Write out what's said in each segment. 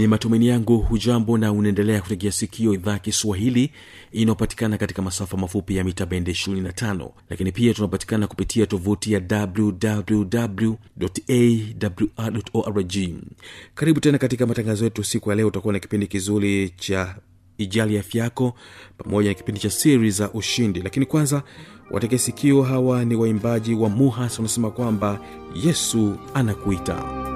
ni matumaini yangu hujambo na unaendelea kutegea sikio idhaa ya kiswahili inayopatikana katika masafa mafupi ya mita bende 25 lakini pia tunapatikana kupitia tovuti ya wwwawrorg karibu tena katika matangazo yetu siku ya leo. Utakuwa na kipindi kizuri cha ijali afya yako pamoja na kipindi cha siri za ushindi. Lakini kwanza wategea sikio hawa ni waimbaji wa muhas. Wanasema kwamba yesu anakuita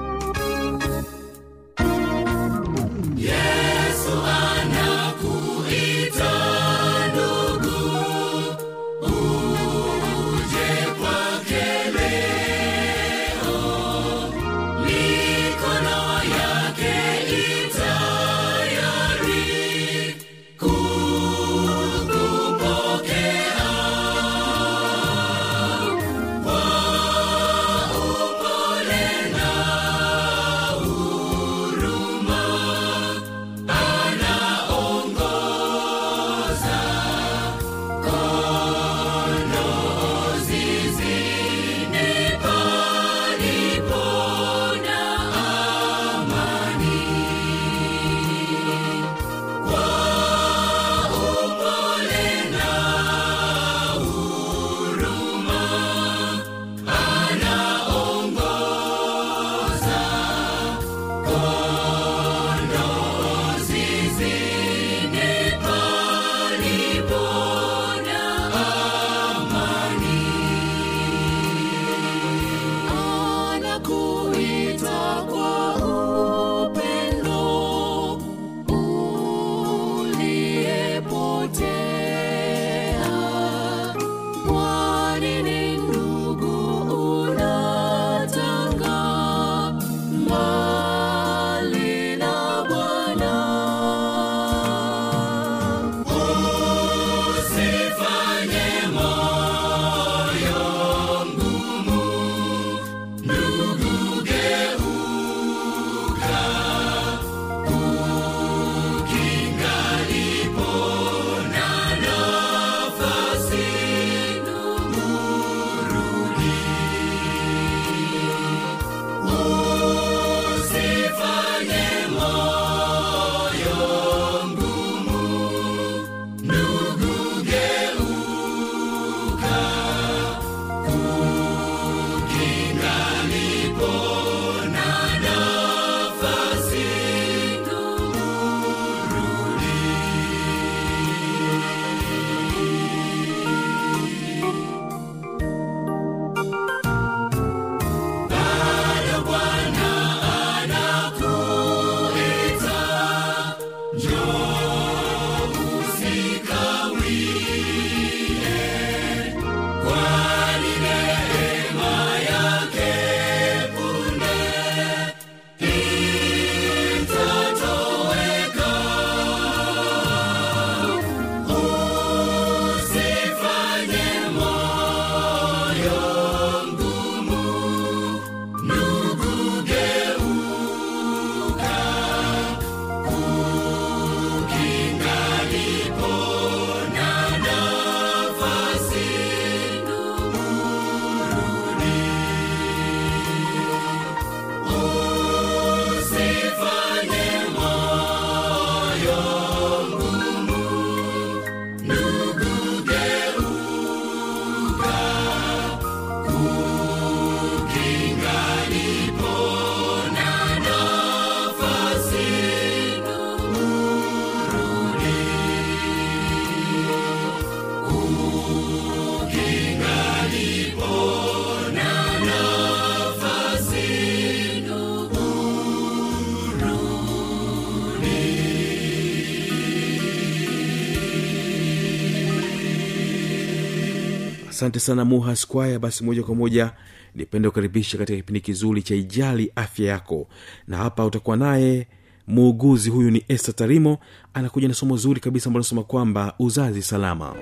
asante sana muha squire. Basi moja kwa moja nipende kukaribisha katika kipindi kizuri cha ijali afya yako. Na hapa utakuwa naye muuguzi huyu ni este tarimo anakuja na somo zuri kabisa ambalo nasema kwamba uzazi salama.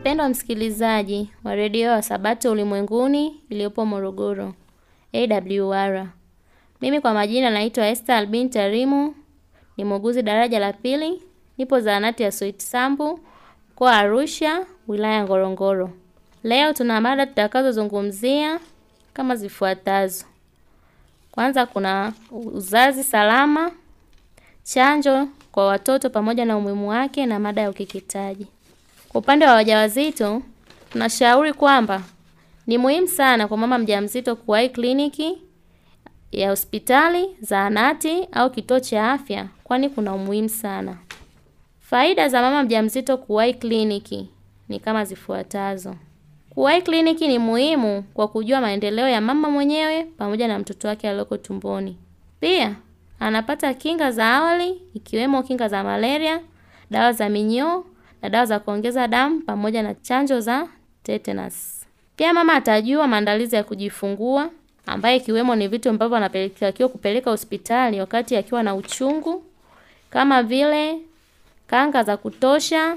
Mpendwa msikilizaji wa redio wa sabato ulimwenguni iliyopo morogoro awr mimi kwa majina naitwa este albin tarimu ni muuguzi daraja la pili. Nipo zahanati ya soit sambu mkoa arusha wilaya ngorongoro. Leo tuna mada tutakazozungumzia kama zifuatazo. Kwanza kuna uzazi salama chanjo kwa watoto pamoja na umuhimu wake na mada ya ukeketaji. Kwa upande wa wajawazito, tunashauri kwamba ni muhimu sana kwa mama mjamzito kuwahi kliniki ya hospitali, zahanati au kituo cha afya, kwani kuna umuhimu sana. Faida za mama mjamzito kuwahi kliniki ni kama zifuatazo. Kuwahi kliniki ni muhimu kwa kujua maendeleo ya mama mwenyewe pamoja na mtoto wake aliyoko tumboni. Pia anapata kinga za awali ikiwemo kinga za malaria, dawa za minyoo na dawa za kuongeza damu pamoja na chanjo za tetanus. Pia mama atajua maandalizi ya kujifungua ambaye ikiwemo ni vitu ambavyo anatakiwa kupeleka hospitali wakati akiwa na uchungu kama vile kanga za kutosha,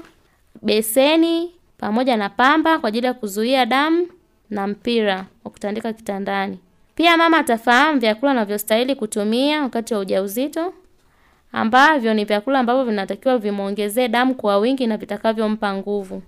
beseni pamoja na pamba kwa ajili ya kuzuia damu na mpira wa kutandika kitandani. Pia mama atafahamu vyakula anavyostahili kutumia wakati wa ujauzito ambavyo ni vyakula ambavyo vinatakiwa vimwongezee damu kwa wingi na vitakavyompa nguvu,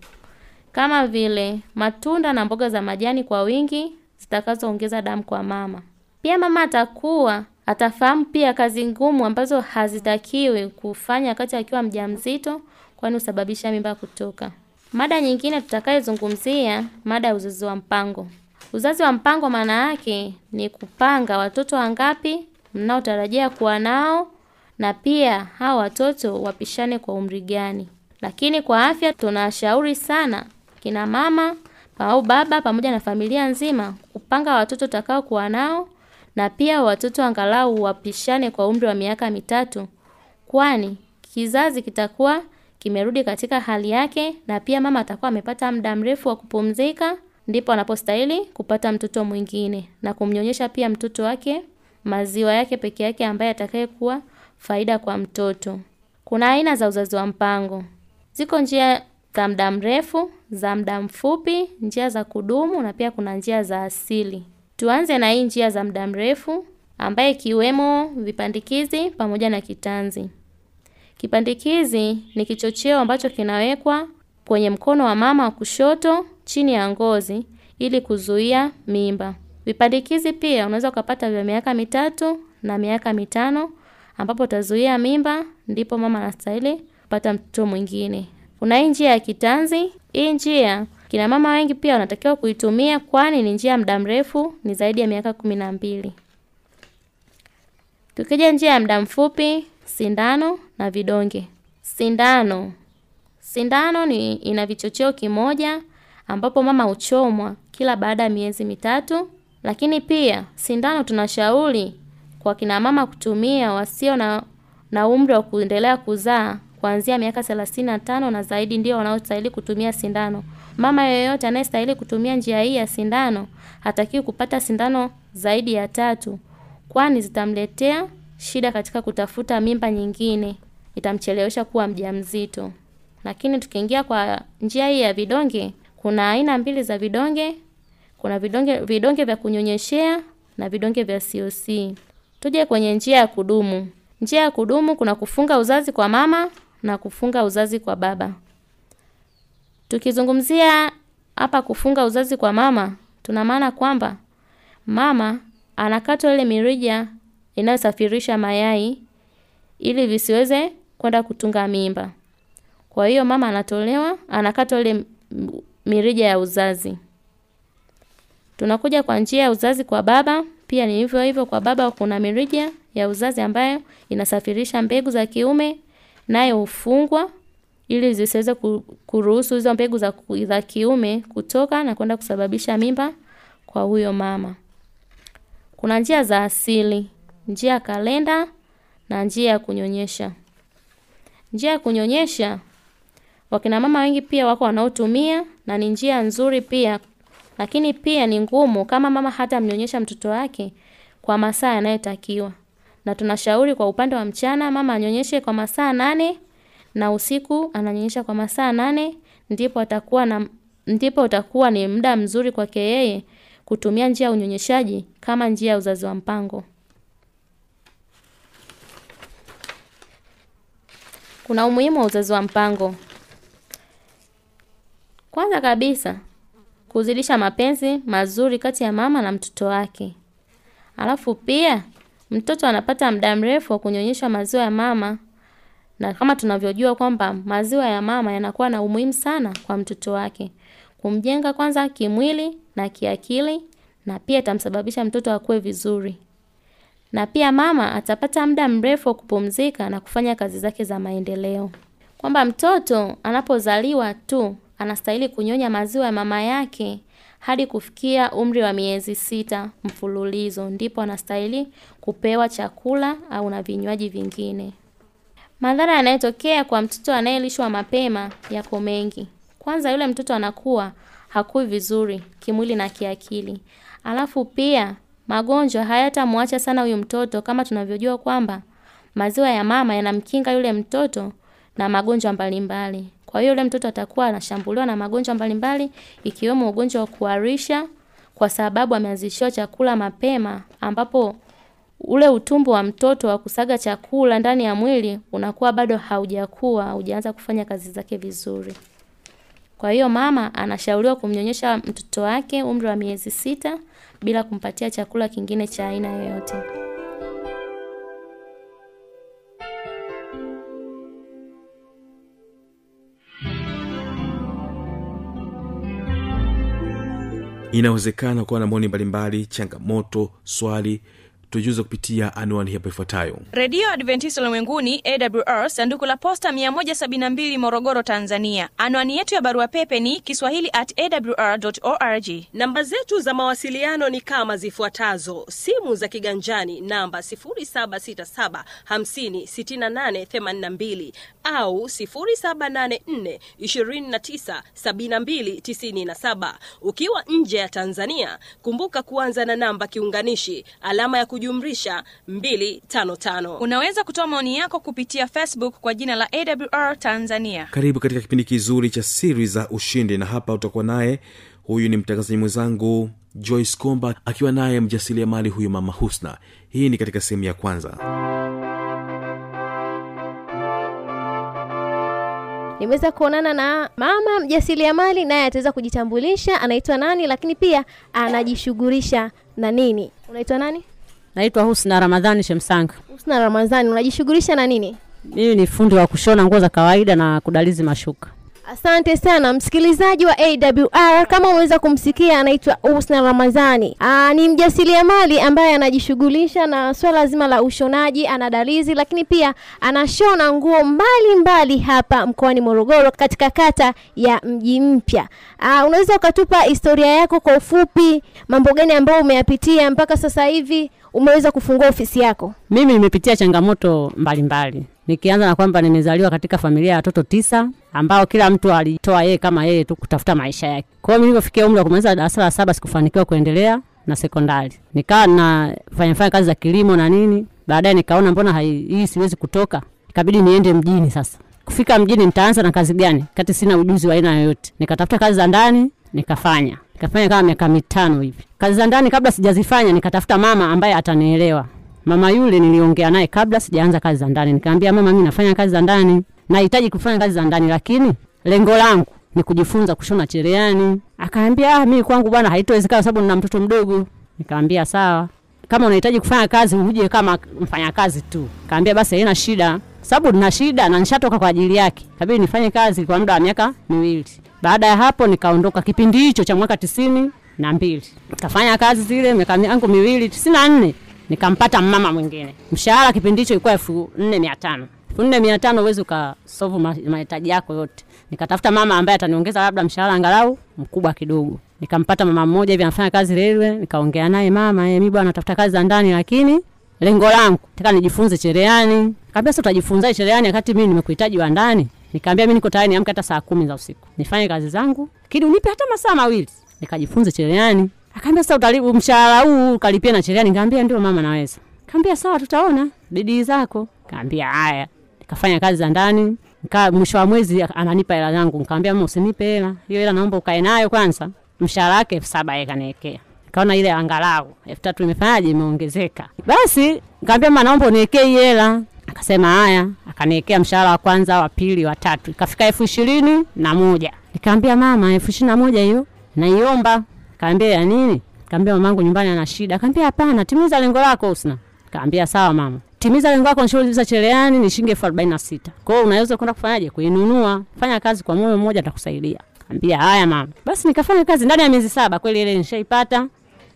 kama vile matunda na mboga za majani kwa wingi zitakazoongeza damu kwa mama. Pia mama atakuwa atafahamu pia kazi ngumu ambazo hazitakiwi kufanya wakati akiwa mjamzito, kwani husababisha mimba kutoka. Mada nyingine tutakayozungumzia mada ya uzazi wa mpango. Uzazi wa mpango maana yake ni kupanga watoto wangapi mnaotarajia kuwa nao na pia hao watoto wapishane kwa umri gani. Lakini kwa afya tunashauri sana kina mama au baba pamoja na familia nzima kupanga watoto utakao kuwa nao na pia watoto angalau wapishane kwa umri wa miaka mitatu, kwani kizazi kitakuwa kimerudi katika hali yake na pia mama atakuwa amepata muda mrefu wa kupumzika, ndipo anapostahili kupata mtoto mwingine na kumnyonyesha pia mtoto wake maziwa yake peke yake ambaye atakayekuwa faida kwa mtoto. Kuna aina za uzazi wa mpango. Ziko njia za muda mrefu, za muda mfupi, njia za kudumu na pia kuna njia za asili. Tuanze na hii njia za muda mrefu ambaye ikiwemo vipandikizi pamoja na kitanzi. Kipandikizi ni kichocheo ambacho kinawekwa kwenye mkono wa mama wa kushoto chini ya ngozi ili kuzuia mimba. Vipandikizi pia unaweza ukapata vya miaka mitatu na miaka mitano ambapo utazuia mimba, ndipo mama anastahili kupata mtoto mwingine. Kuna hii njia ya kitanzi. Hii njia kina mama wengi pia wanatakiwa kuitumia, kwani ni njia ya muda mrefu, ni zaidi ya miaka kumi na mbili. Tukija njia ya muda mfupi, sindano na vidonge. Sindano, sindano ni ina vichocheo kimoja ambapo mama huchomwa kila baada ya miezi mitatu, lakini pia sindano tunashauri kwa kina mama kutumia wasio na, na umri wa kuendelea kuzaa kuanzia miaka thelathini na tano na zaidi ndio wanaostahili kutumia sindano. Mama yoyote anayestahili kutumia njia hii ya sindano hatakiwi kupata sindano zaidi ya tatu, kwani zitamletea shida katika kutafuta mimba nyingine, itamchelewesha kuwa mjamzito. Lakini tukiingia kwa njia hii ya vidonge, kuna aina mbili za vidonge. Kuna vidonge vidonge vya kunyonyeshea na vidonge vya COC. Tuje kwenye njia ya kudumu. Njia ya kudumu kuna kufunga uzazi kwa mama na kufunga uzazi kwa baba. Tukizungumzia hapa kufunga uzazi kwa mama, tuna maana kwamba mama anakatwa ile mirija inayosafirisha mayai ili visiweze kwenda kutunga mimba. Kwa hiyo mama anatolewa, anakatwa ile mirija ya uzazi. Tunakuja kwa njia ya uzazi kwa baba, pia ni hivyo hivyo kwa baba kuna mirija ya uzazi ambayo inasafirisha mbegu za kiume nayo hufungwa ili zisiweze kuruhusu hizo mbegu za, za kiume kutoka na kwenda kusababisha mimba kwa huyo mama. Kuna njia za asili, njia ya kalenda na njia ya kunyonyesha. Njia ya kunyonyesha wakina mama wengi pia wako wanaotumia na ni njia nzuri pia, lakini pia ni ngumu kama mama hata mnyonyesha mtoto wake kwa masaa yanayotakiwa. Na tunashauri kwa upande wa mchana mama anyonyeshe kwa masaa nane na usiku ananyonyesha kwa masaa nane ndipo atakuwa na ndipo utakuwa ni muda mzuri kwake yeye kutumia njia ya unyonyeshaji kama njia ya uzazi wa mpango. Kuna umuhimu wa uzazi wa mpango. Kwanza kabisa, kuzidisha mapenzi mazuri kati ya mama na mtoto wake. Alafu pia mtoto anapata muda mrefu wa kunyonyesha maziwa ya mama, na kama tunavyojua kwamba maziwa ya mama yanakuwa na umuhimu sana kwa mtoto wake, kumjenga kwanza kimwili na kiakili, na pia itamsababisha mtoto akue vizuri. Na pia mama atapata muda mrefu wa kupumzika na kufanya kazi zake za maendeleo. Kwamba mtoto anapozaliwa tu anastahili kunyonya maziwa ya mama yake hadi kufikia umri wa miezi sita mfululizo, ndipo anastahili kupewa chakula au na vinywaji vingine. Madhara yanayotokea kwa mtoto anayelishwa mapema yako mengi. Kwanza, yule mtoto anakuwa hakui vizuri kimwili na kiakili. Alafu pia magonjwa hayatamwacha sana huyu mtoto, kama tunavyojua kwamba maziwa ya mama yanamkinga yule mtoto na magonjwa mbalimbali. Kwa hiyo yule mtoto atakuwa anashambuliwa na magonjwa mbalimbali ikiwemo ugonjwa wa kuharisha kwa sababu ameanzishiwa chakula mapema ambapo ule utumbo wa mtoto wa kusaga chakula ndani ya mwili unakuwa bado haujakuwa, haujaanza kufanya kazi zake vizuri. Kwa hiyo mama anashauriwa kumnyonyesha mtoto wake umri wa miezi sita bila kumpatia chakula kingine cha aina yoyote. Inawezekana kuwa na maoni mbalimbali changamoto swali tujuze kupitia anwani hapo ifuatayo. Redio adventist ulimwenguni awr sanduku la posta 172 morogoro tanzania. Anwani yetu ya barua pepe ni kiswahili at awr org. Namba zetu za mawasiliano ni kama zifuatazo. Simu za kiganjani namba 767 au 784297297 ukiwa nje ya tanzania kumbuka kuanza na namba kiunganishi alama ya kujumrisha 255 unaweza kutoa maoni yako kupitia facebook kwa jina la awr tanzania. Karibu katika kipindi kizuri cha siri za ushindi na hapa utakuwa naye huyu ni mtangazaji mwenzangu joyce komba akiwa naye mjasiriamali huyu mama husna. Hii ni katika sehemu ya kwanza. Nimeweza kuonana na mama mjasiriamali naye ataweza kujitambulisha anaitwa nani lakini pia anajishughulisha na nini. Unaitwa nani Naitwa Husna Ramadhani Shemsanga. husna ramadhani unajishughulisha na nini? Mimi ni fundi wa kushona nguo za kawaida na kudalizi mashuka. asante sana. Msikilizaji wa awr kama umeweza kumsikia anaitwa husna ramadhani. Aa, ni mjasiriamali ambaye anajishughulisha na swala zima la ushonaji anadalizi lakini pia anashona nguo mbalimbali mbali hapa mkoani morogoro katika kata ya mji mpya. Unaweza ukatupa historia yako kwa ufupi mambo gani ambayo umeyapitia mpaka sasa hivi umeweza kufungua ofisi yako Mimi nimepitia changamoto mbalimbali mbali. Nikianza na kwamba nimezaliwa katika familia ya watoto tisa ambao kila mtu alitoa yeye kama yeye tu kutafuta maisha yake. Kwa hiyo nilipofikia umri wa kumaliza darasa la saba sikufanikiwa kuendelea na sekondari. Nikawa nafanya fanya kazi za kilimo na nini. Baadaye nikaona mbona hii siwezi kutoka. Ikabidi niende mjini sasa. Kufika mjini nitaanza na kazi gani? Kati sina ujuzi wa aina yoyote. Nikatafuta kazi za ndani, nikafanya. Nikafanya kama miaka mitano hivi. Kazi za ndani kabla sijazifanya nikatafuta mama ambaye atanielewa. Mama yule niliongea naye kabla sijaanza kazi za ndani. Nikamwambia mama, mimi nafanya kazi za ndani. Nahitaji kufanya kazi za ndani lakini lengo langu ni kujifunza kushona cherehani. Akaambia ah, mimi kwangu bwana haitowezekana sababu nina mtoto mdogo. Nikamwambia sawa. Kama unahitaji kufanya kazi uje kama mfanyakazi tu. Kaambia basi haina shida. Sababu nina shida na nishatoka kwa ajili yake. Kabidi nifanye kazi kwa muda wa miaka miwili. Baada ya hapo nikaondoka kipindi hicho cha mwaka tisini na mbili. Nikafanya kazi zile miaka yangu miwili tisini na nne nikampata mama mwingine. Mshahara kipindi hicho ilikuwa elfu nne mia tano elfu nne mia tano uwezi ukasovu mahitaji yako yote. Nikatafuta mama ambaye ataniongeza labda mshahara angalau mkubwa kidogo. Nikampata mama mmoja hivi anafanya kazi railway, nikaongea naye, mama, eh, mimi bwana natafuta kazi za ndani, lakini lengo langu nataka nijifunze cherehani. Kaambia sasa utajifunza cherehani wakati mimi nimekuhitaji wa ndani? Nikaambia mimi niko tayari niamke hata saa kumi za usiku nifanye kazi zangu, lakini unipe hata masaa mawili nikajifunze cherehani. Akaambia sasa utalibu mshahara huu ukalipia na cherehani. Nikamwambia ndio mama, naweza. Kaambia sawa, tutaona bidii zako. Kaambia haya, nikafanya kazi za ndani nika mwisho wa mwezi ananipa hela zangu. Nikamwambia mama, usinipe hela hiyo, hela naomba ukae nayo kwanza. Mshahara wake elfu saba yeye kaniwekea ile angalau elfu tatu imefanyaje imeongezeka. Basi nikamwambia mama, naomba uniwekee hii hela. Akasema haya, akaniwekea mshahara wa kwanza, wa pili, wa tatu, ikafika elfu ishirini na moja. Nikaambia mama, elfu ishirini na moja hiyo naiomba. Kaambia ya nini? Kaambia mamangu nyumbani ana shida. Kaambia hapana, timiza lengo lako Husna. Kaambia sawa mama, timiza lengo lako, shughuli za cherehani ni shilingi elfu arobaini na sita. Kwa unaweza kwenda kufanyaje? Kuinunua. Fanya kazi kwa moyo mmoja, atakusaidia. Kaambia haya mama. Basi nikafanya kazi ndani ya miezi saba, kweli ile nishaipata.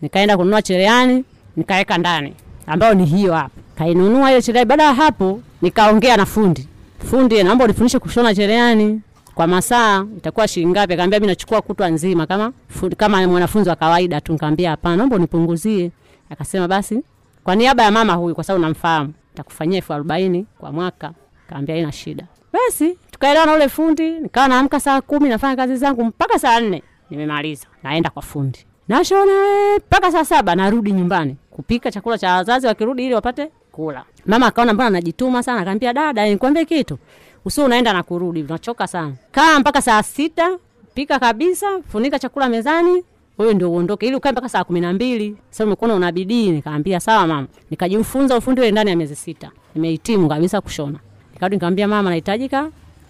Nikaenda kununua cheleani, nikaweka ndani, ambayo ni hiyo hapa. Kainunua hiyo cherehani. Baada ya hapo, nikaongea na fundi. Fundi, naomba unifundishe kushona cherehani kwa masaa itakuwa shilingi ngapi? Akaambia mimi nachukua kutwa nzima kama fundi, kama mwanafunzi wa kawaida tu. Nikamwambia hapana, naomba unipunguzie. Akasema basi kwa niaba ya mama huyu, kwa sababu namfahamu, nitakufanyia elfu arobaini kwa mwaka. Kaambia ina shida. Basi tukaelewa na ule fundi, nikawa naamka saa kumi nafanya kazi zangu mpaka saa nne nimemaliza, naenda kwa fundi nashona mpaka saa saba narudi nyumbani kupika chakula cha wazazi wakirudi, ili wapate kula. Mama akaona mbona anajituma sana, akaambia dada, nikwambie kitu usio unaenda na kurudi, unachoka sana. Kaa mpaka saa sita, pika kabisa, funika chakula mezani, wewe ndio uondoke, ili ukae mpaka saa kumi na mbili. Sasa umekuona una bidii. Nikaambia sawa mama, nikajifunza ufundi ule ndani ya miezi sita, nimehitimu kabisa kushona. Nikarudi nikamwambia mama, nahitajika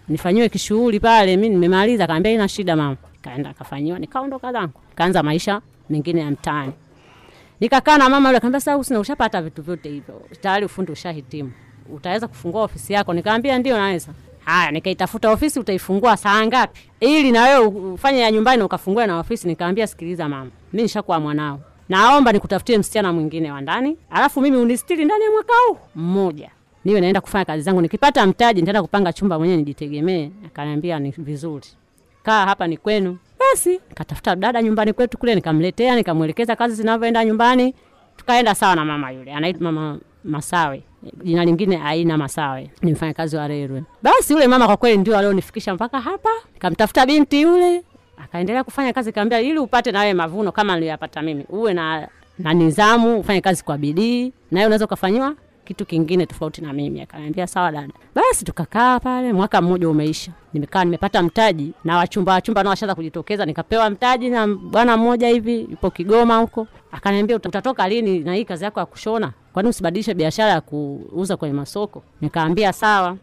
nifanyiwe kishughuli pale, mimi nimemaliza. Kaambia ina shida mama. Kaenda kafanyiwa, nikaondoka zangu, kaanza maisha mengine ya mtaani. Nikakaa na mama yule, akaniambia, sasa, usina ushapata vitu vyote hivyo, tayari ufundi ushahitimu utaweza kufungua ofisi yako? Nikaambia ndio naweza. Haya, nikaitafuta ofisi, utaifungua saa ngapi ili na wewe ufanye ya nyumbani ukafungue na ofisi? Nikaambia, sikiliza mama, mimi nishakuwa mwanao, naomba nikutafutie msichana mwingine wa ndani, alafu mimi unistiri ndani ya mwaka huu mmoja, niwe naenda kufanya kazi zangu, nikipata mtaji nitaenda kupanga chumba mwenyewe nijitegemee. Akaniambia ni vizuri, kaa hapa ni kwenu. Basi nikatafuta dada nyumbani kwetu kule, nikamletea, nikamwelekeza kazi zinavyoenda nyumbani, tukaenda sawa na mama yule, anaitwa mama Masawe, jina lingine Aina Masawe, ni mfanyakazi wa railway. Basi yule mama kwa kweli ndio alionifikisha mpaka hapa. Nikamtafuta binti yule, akaendelea kufanya kazi, kaambia ili upate nawe mavuno kama niliyopata mimi, uwe na na nidhamu, ufanye kazi kwa bidii, nawe unaweza ukafanyiwa kitu kingine tofauti na mimi. Akaniambia sawa dada. Basi tukakaa pale, mwaka mmoja umeisha, nimekaa nimepata mtaji na wachumba wachumba nao washaanza kujitokeza, nikapewa mtaji na bwana mmoja hivi yupo Kigoma huko. Akaniambia utatoka lini na hii kazi yako ya kushona, kwani usibadilishe biashara ya kuuza kwenye masoko? Nikaambia sawa.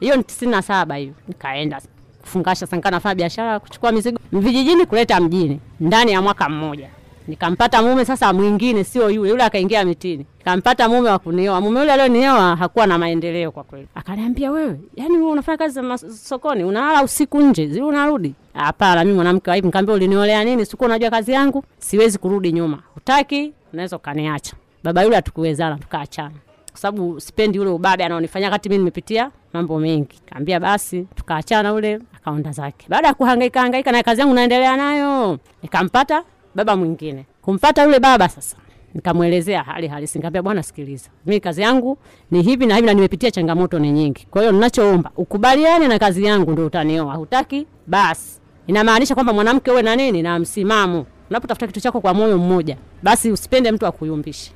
Hiyo ni tisini na saba hiyo, nikaenda kufungasha sanka, nafanya biashara ya kuchukua mizigo vijijini kuleta mjini ndani ya mwaka mmoja nikampata mume sasa mwingine, sio yule yule, akaingia mitini. Nikampata mume wa kunioa. Mume yule alionioa hakuwa na maendeleo kwa kweli. Akaniambia, wewe yani wewe unafanya kazi za sokoni, unalala usiku nje, zile unarudi? Hapana, mimi mwanamke wa. Nikamwambia, uliniolea nini? Sikuwa unajua kazi yangu, siwezi kurudi nyuma. Hutaki, unaweza ukaniacha. Baba yule hatukuwezana, tukaachana kwa sababu sipendi ule ubabe anaonifanyia wakati mimi nimepitia mambo mengi. Kaambia basi, tukaachana, ule akaonda zake. Baada ya kuhangaika hangaika na kazi yangu naendelea nayo, nikampata baba mwingine. Kumpata yule baba sasa, nikamwelezea hali halisi. Nikamwambia bwana, sikiliza, mimi kazi yangu ni hivi na hivi na nimepitia changamoto ni nyingi. Kwa hiyo ninachoomba ukubaliane na kazi yangu ndio utanioa. Hutaki? Basi. Inamaanisha kwamba mwanamke uwe na nini? Na msimamo. Unapotafuta kitu chako kwa moyo mmoja, basi usipende mtu akuyumbishe.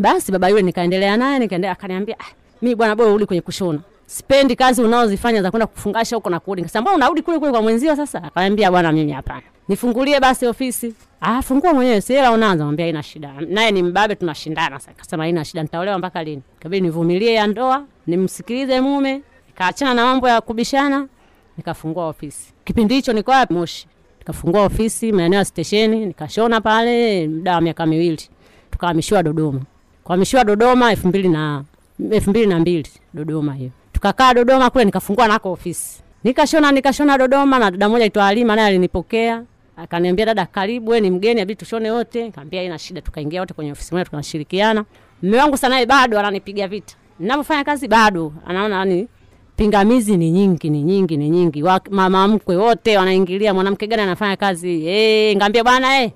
Basi baba yule nikaendelea naye, nikaendelea akaniambia, ah, mimi bwana, bora urudi kwenye kushona. Sipendi kazi unaozifanya za kwenda kufungasha huko na kurudi. sasa mbona unarudi kule kule kwa mwenzio sasa? akamwambia bwana, mimi hapana. Nifungulie basi ofisi. Ah, fungua mwenyewe, si hela unaanza. Mwambia haina shida. Naye ni mbabe, tunashindana sasa. Akasema haina shida, nitaolewa mpaka lini? Kabidi nivumilie ya ndoa, nimsikilize mume. Nikaachana na mambo ya kubishana, nikafungua ofisi. Kipindi hicho niko wapi? Moshi. Nikafungua ofisi maeneo ya stesheni, nikashona pale muda wa miaka miwili. Tukahamishiwa Dodoma. Kuhamishiwa Dodoma elfu mbili na elfu mbili na mbili Dodoma hiyo. Tukakaa Dodoma kule, nikafungua nako ofisi. Nikashona nikashona Dodoma, na dada moja aitwa Halima naye alinipokea. Akaniambia, dada, karibu, wewe ni mgeni, abidi tushone wote. Nikamwambia haina shida, tukaingia wote kwenye ofisi moja tukashirikiana. Mume wangu sana naye bado ananipiga vita. Ninapofanya kazi, bado anaona yani pingamizi ni nyingi ni nyingi ni nyingi. Mama mkwe wote wanaingilia mwanamke gani anafanya kazi? Eh ngambia bwana eh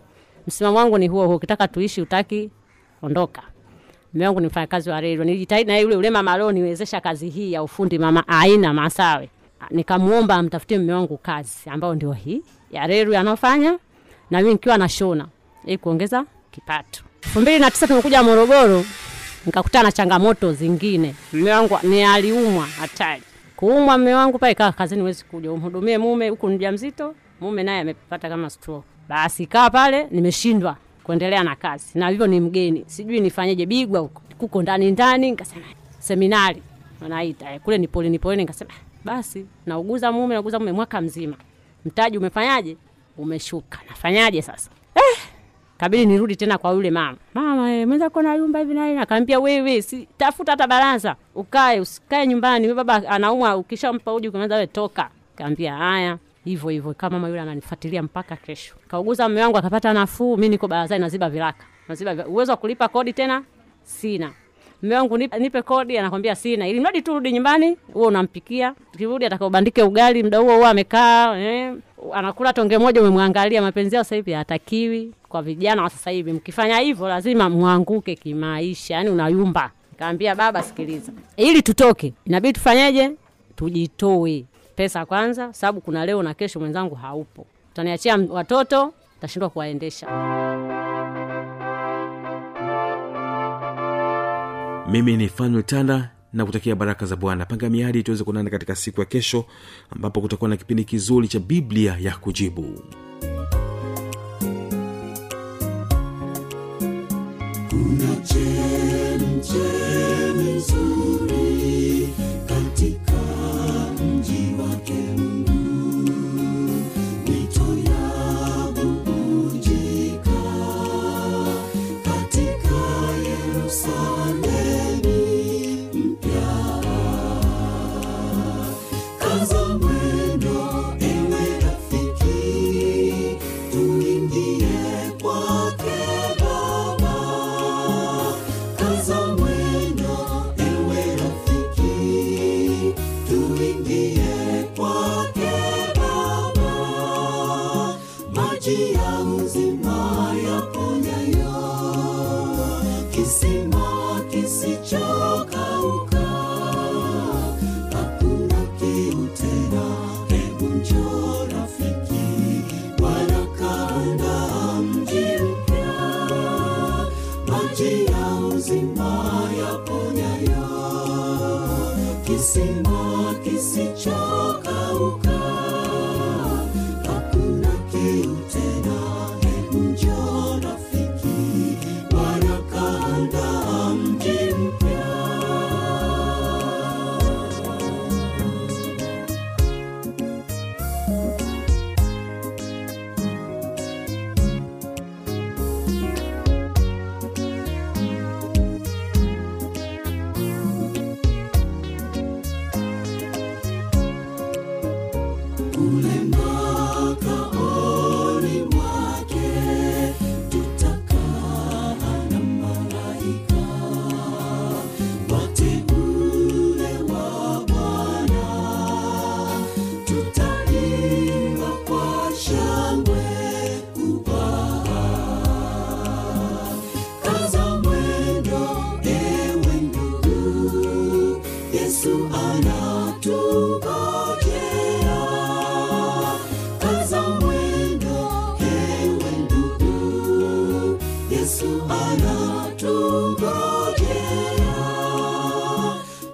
msimamo wangu ni huo huo ukitaka tuishi utaki ondoka mume wangu ni mfanyakazi wa reli. nilijitahidi na yule yule mama leo niwezesha kazi hii ya ufundi mama aina masawe. Nikamuomba amtafutie mume wangu kazi ambayo ndio hii ya reli anayofanya na mimi nikiwa nashona ili kuongeza kipato. Elfu mbili na tisa tumekuja morogoro nikakutana na changamoto zingine. Mume wangu ni aliumwa hatari. Kuumwa mume wangu pale kaa kazini huwezi kuja umhudumie mume huku ni mjamzito mume naye amepata kama stroke. Basi kaa pale nimeshindwa kuendelea na kazi. Na hivyo ni mgeni. Sijui nifanyeje. Bigwa huko. Kuko ndani ndani nikasema seminari. Wanaita eh, kule ni polini polini. Nikasema "Ah, basi nauguza mume nauguza mume mwaka mzima. Mtaji umefanyaje? Umeshuka. Nafanyaje sasa? Eh, kabidi nirudi tena kwa yule mama. Mama eh, mwenza kona yumba hivi na hivi. Akaambia wewe si tafuta hata baraza. Ukae usikae nyumbani. Baba anaumwa. Ukishampa uji ukianza wewe toka. Kaambia haya hivyo hivyo. Kama mama yule ananifuatilia mpaka kesho. Kauguza mume wangu akapata nafuu mimi niko barazani naziba viraka. Naziba uwezo wa kulipa kodi tena? Sina. Mume wangu nipe, kodi anakwambia sina. Ili mradi tu rudi nyumbani huo unampikia. Ukirudi atakaobandike ugali muda huo huo amekaa eh, anakula tonge moja umemwangalia. Mapenzi yao sasa hivi hatakiwi kwa vijana wa sasa hivi. Mkifanya hivyo lazima mwanguke kimaisha. Yani unayumba. Kaambia baba sikiliza. Ili tutoke inabidi tufanyeje? Tujitoe pesa kwanza sababu kuna leo na kesho mwenzangu haupo. Utaniachia watoto tashindwa kuwaendesha. Mimi ni fanuel tanda na kutakia baraka za bwana. Panga miadi tuweze kuonana katika siku ya kesho ambapo kutakuwa na kipindi kizuri cha biblia ya kujibu. Kuna chemchemi nzuri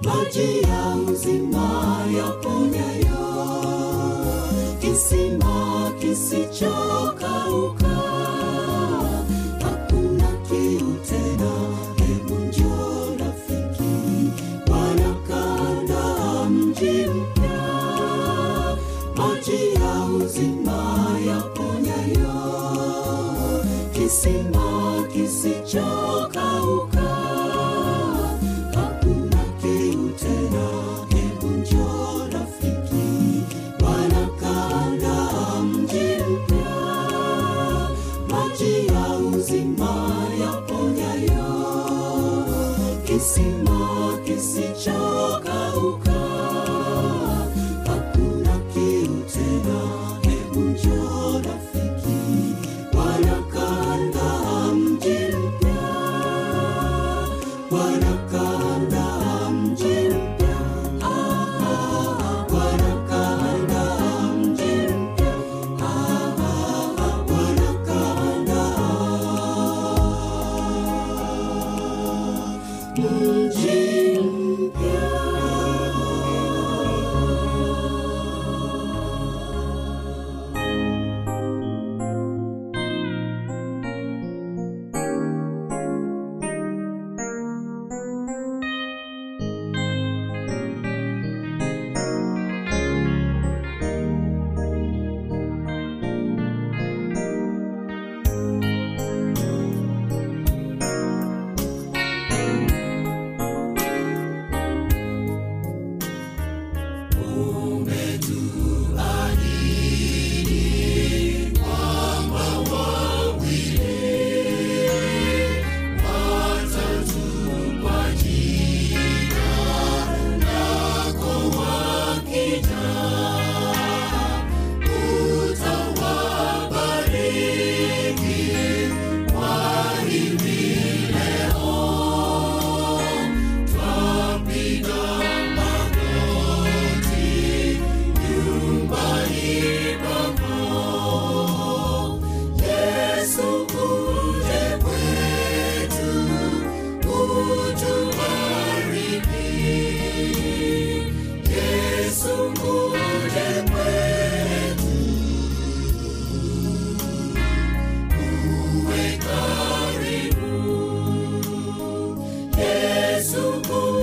Maji ya uzima yaponyayo, kisima kisichokauka. Hakuna kiu tena, hebu njoo rafiki, wanakanda mji mpya, maji ya uzima yaponyayo, kisima kisichokauka, Jesu